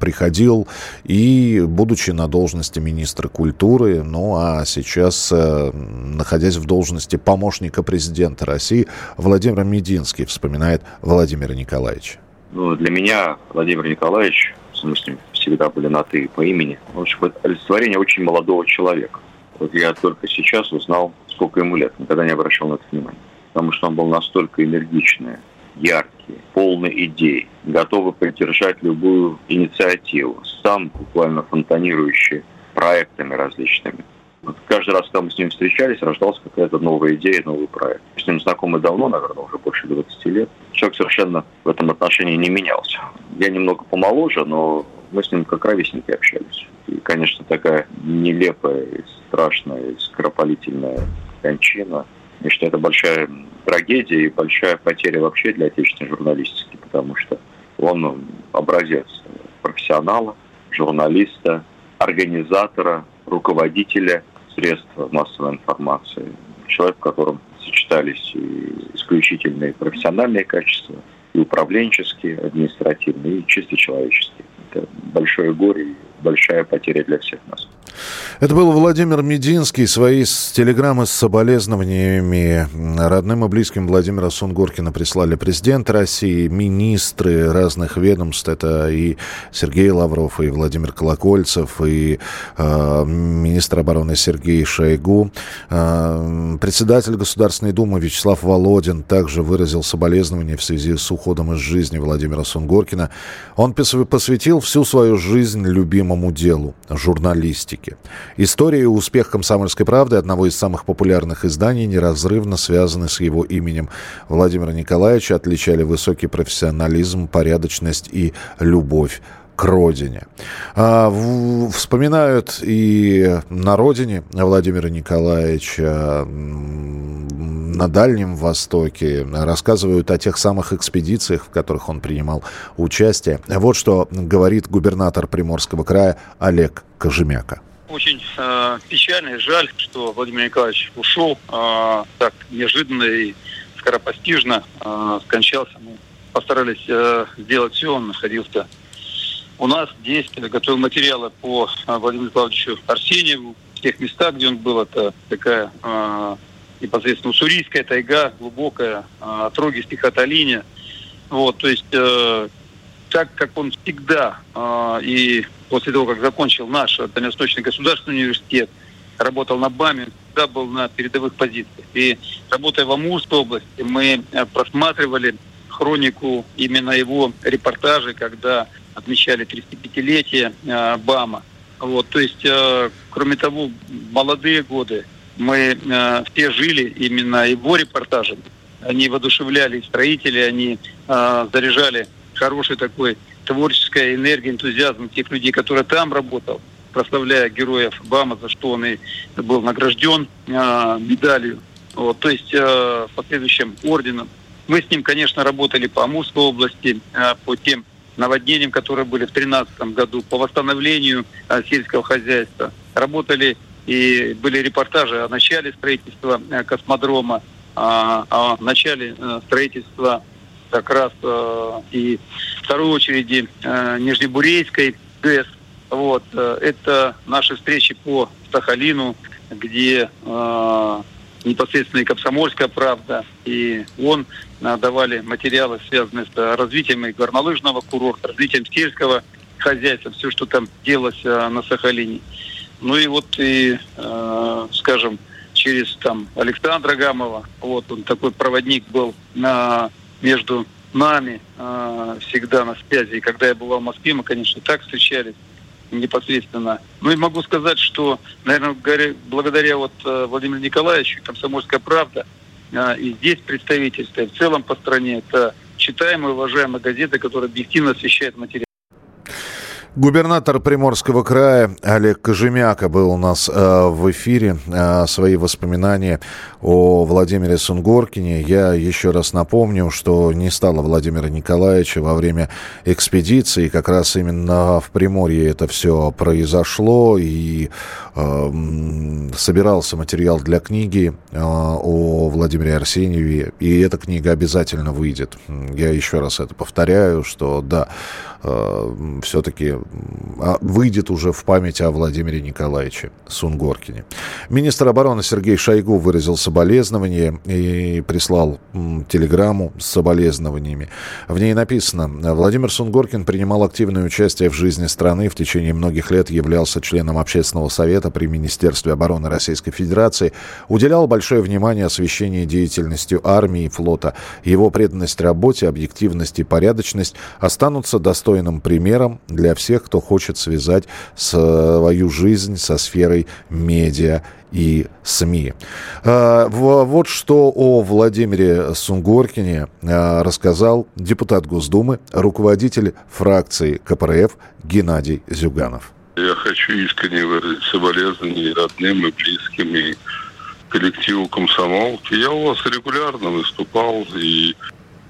Speaker 1: приходил и, будучи на должности министра культуры, ну а сейчас, э, находясь в должности помощника президента России, Владимир Мединский вспоминает Владимира Николаевича.
Speaker 13: Ну, для меня Владимир Николаевич, в смысле, всегда были на «ты» по имени, в общем, это олицетворение очень молодого человека. Вот я только сейчас узнал, сколько ему лет, никогда не обращал на это внимания. Потому что он был настолько энергичный, яркий, полный идей, готовый поддержать любую инициативу, сам буквально фонтанирующий проектами различными. Вот каждый раз, когда мы с ним встречались, рождалась какая-то новая идея, новый проект. С ним знакомы давно, наверное, уже больше 20 лет. Человек совершенно в этом отношении не менялся. Я немного помоложе, но мы с ним как ровесники общались. И, конечно, такая нелепая, страшная, скоропалительная кончина. Я считаю, это большая трагедия и большая потеря вообще для отечественной журналистики, потому что он образец профессионала, журналиста, организатора, руководителя – средств массовой информации. Человек, в котором сочетались и исключительные профессиональные качества, и управленческие, административные, и чисто человеческие. Это большое горе и большая потеря для всех нас.
Speaker 1: Это был Владимир Мединский. Свои телеграммы с соболезнованиями родным и близким Владимира Сунгоркина прислали президент России, министры разных ведомств. Это и Сергей Лавров, и Владимир Колокольцев, и э, министр обороны Сергей Шойгу. Э, председатель Государственной Думы Вячеслав Володин также выразил соболезнования в связи с уходом из жизни Владимира Сунгоркина. Он посвятил всю свою жизнь любимому делу – журналистике. История и успех «Комсомольской правды» одного из самых популярных изданий неразрывно связаны с его именем. Владимира Николаевича отличали высокий профессионализм, порядочность и любовь к родине. А, вспоминают и на родине Владимира Николаевича, на Дальнем Востоке, рассказывают о тех самых экспедициях, в которых он принимал участие. Вот что говорит губернатор Приморского края Олег Кожемяка.
Speaker 14: Очень э, печально и жаль, что Владимир Николаевич ушел э, так неожиданно и скоропостижно э, скончался. Мы постарались э, сделать все, он находился у нас здесь, готовил материалы по э, Владимиру Николаевичу Арсеньеву. В тех местах, где он был, это такая э, непосредственно уссурийская тайга, глубокая, э, отроги стихотолиния. Вот, то есть э, так как он всегда э, и после того, как закончил наш Дальневосточный государственный университет, работал на БАМе, всегда был на передовых позициях. И работая в Амурской области, мы э, просматривали хронику именно его репортажей, когда отмечали 35-летие э, БАМа. Вот, то есть, э, кроме того, молодые годы мы э, все жили именно его репортажами. Они воодушевляли строителей, они э, заряжали хороший такой творческая энергия, энтузиазм тех людей, которые там работал, прославляя героев БАМа, за что он и был награжден э, медалью. Вот, то есть э, последующим орденом. Мы с ним, конечно, работали по Амурской области, по тем наводнениям, которые были в 2013 году, по восстановлению сельского хозяйства. Работали и были репортажи о начале строительства космодрома, о начале строительства как раз и второй очереди Нижнебурейской ГЭС. Вот. Это наши встречи по Сахалину, где э, непосредственно и комсомольская правда, и он э, давали материалы, связанные с развитием и горнолыжного курорта, развитием сельского хозяйства, все, что там делалось э, на Сахалине. Ну и вот и, э, скажем, через там Александра Гамова, вот он такой проводник был на, между нами э, всегда на связи. И когда я бывал в Москве, мы, конечно, так встречались непосредственно. Ну и могу сказать, что, наверное, благодаря вот э, Владимиру Николаевичу, «Комсомольская правда», э, и здесь представительство, и в целом по стране, это читаемая, уважаемая газета, которая объективно освещает материал.
Speaker 1: Губернатор Приморского края Олег Кожемяка был у нас э, в эфире. Э, свои воспоминания о Владимире Сунгоркине. Я еще раз напомню, что не стало Владимира Николаевича во время экспедиции. Как раз именно в Приморье это все произошло. И э, собирался материал для книги э, о Владимире Арсеньеве. И эта книга обязательно выйдет. Я еще раз это повторяю, что да, Э, все-таки а, выйдет уже в память о Владимире Николаевиче Сунгоркине. Министр обороны Сергей Шойгу выразил соболезнования и прислал телеграмму с соболезнованиями. В ней написано, Владимир Сунгоркин принимал активное участие в жизни страны, в течение многих лет являлся членом общественного совета при Министерстве обороны Российской Федерации, уделял большое внимание освещению деятельностью армии и флота. Его преданность работе, объективность и порядочность останутся достойными достойным примером для всех, кто хочет связать свою жизнь со сферой медиа и СМИ. А, вот что о Владимире Сунгоркине а, рассказал депутат Госдумы, руководитель фракции КПРФ Геннадий Зюганов.
Speaker 2: Я хочу искренне выразить соболезнования родным и близким, и коллективу комсомолки. Я у вас регулярно выступал, и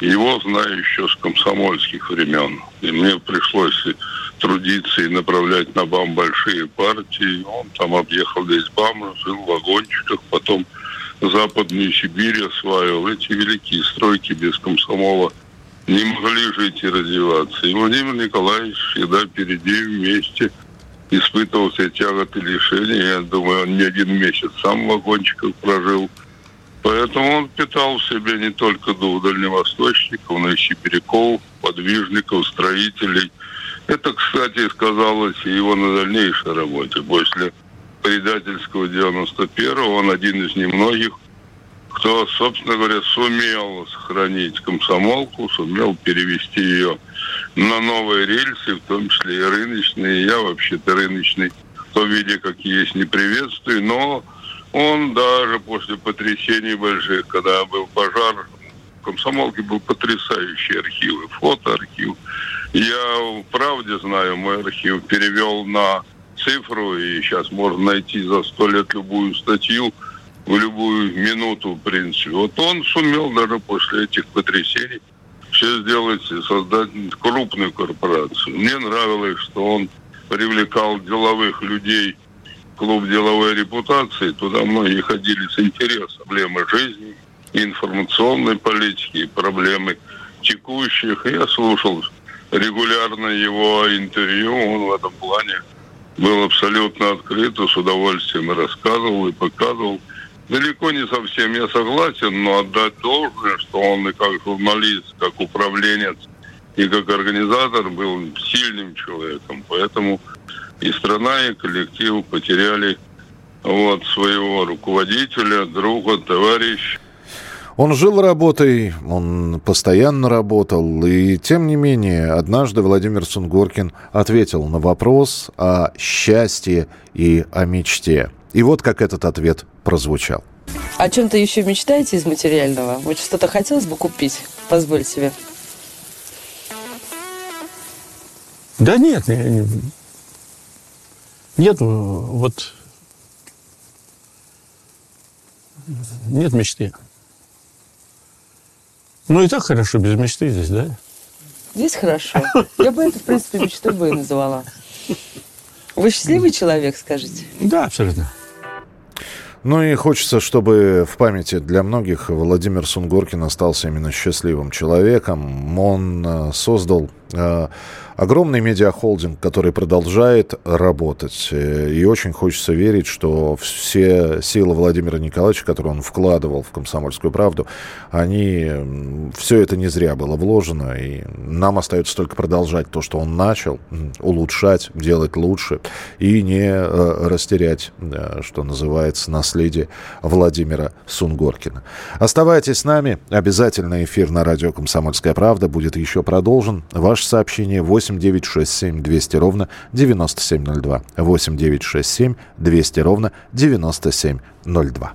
Speaker 2: его знаю еще с комсомольских времен. И мне пришлось трудиться и направлять на БАМ большие партии. Он там объехал весь БАМ, жил в вагончиках, потом Западную Сибирь осваивал. Эти великие стройки без комсомола не могли жить и развиваться. И Владимир Николаевич всегда впереди вместе испытывал все тяготы лишения. Я думаю, он не один месяц сам в вагончиках прожил – Поэтому он питал в себе не только двух дальневосточников, но и сибиряков, подвижников, строителей. Это, кстати, сказалось и его на дальнейшей работе. После предательского 91-го он один из немногих, кто, собственно говоря, сумел сохранить комсомолку, сумел перевести ее на новые рельсы, в том числе и рыночные. Я вообще-то рыночный в том виде, как есть, не приветствую, но он даже после потрясений больших, когда был пожар, в комсомолке был потрясающий архив, фотоархив. Я в правде знаю, мой архив перевел на цифру, и сейчас можно найти за сто лет любую статью в любую минуту, в принципе. Вот он сумел даже после этих потрясений все сделать и создать крупную корпорацию. Мне нравилось, что он привлекал деловых людей – клуб деловой репутации, туда многие ходили с интересом. Проблемы жизни, информационной политики, и проблемы текущих. Я слушал регулярно его интервью, он в этом плане был абсолютно открыт, с удовольствием рассказывал и показывал. Далеко не совсем я согласен, но отдать должное, что он и как журналист, как управленец, и как организатор был сильным человеком. Поэтому и страна, и коллектив потеряли вот своего руководителя, друга, товарища.
Speaker 1: Он жил работой, он постоянно работал, и тем не менее, однажды Владимир Сунгоркин ответил на вопрос о счастье и о мечте. И вот как этот ответ прозвучал.
Speaker 6: О чем-то еще мечтаете из материального? Вот что-то хотелось бы купить? Позволь себе.
Speaker 5: Да нет, нет, вот нет мечты. Ну и так хорошо, без мечты здесь, да?
Speaker 6: Здесь хорошо. Я бы это, в принципе, мечтой бы и называла. Вы счастливый человек, скажите?
Speaker 5: Да, абсолютно.
Speaker 1: Ну и хочется, чтобы в памяти для многих Владимир Сунгоркин остался именно счастливым человеком. Он э, создал э, огромный медиахолдинг, который продолжает работать. Э, и очень хочется верить, что все силы Владимира Николаевича, которые он вкладывал в «Комсомольскую правду», они... Все это не зря было вложено. И нам остается только продолжать то, что он начал, улучшать, делать лучше. И не э, растерять, что называется, наследие Владимира Сунгоркина. Оставайтесь с нами. Обязательно эфир на радио «Комсомольская правда» будет еще продолжен. Ваше сообщение 8 8 9 6 7 200 ровно 9702. 8 9 6 7 200 ровно 9702.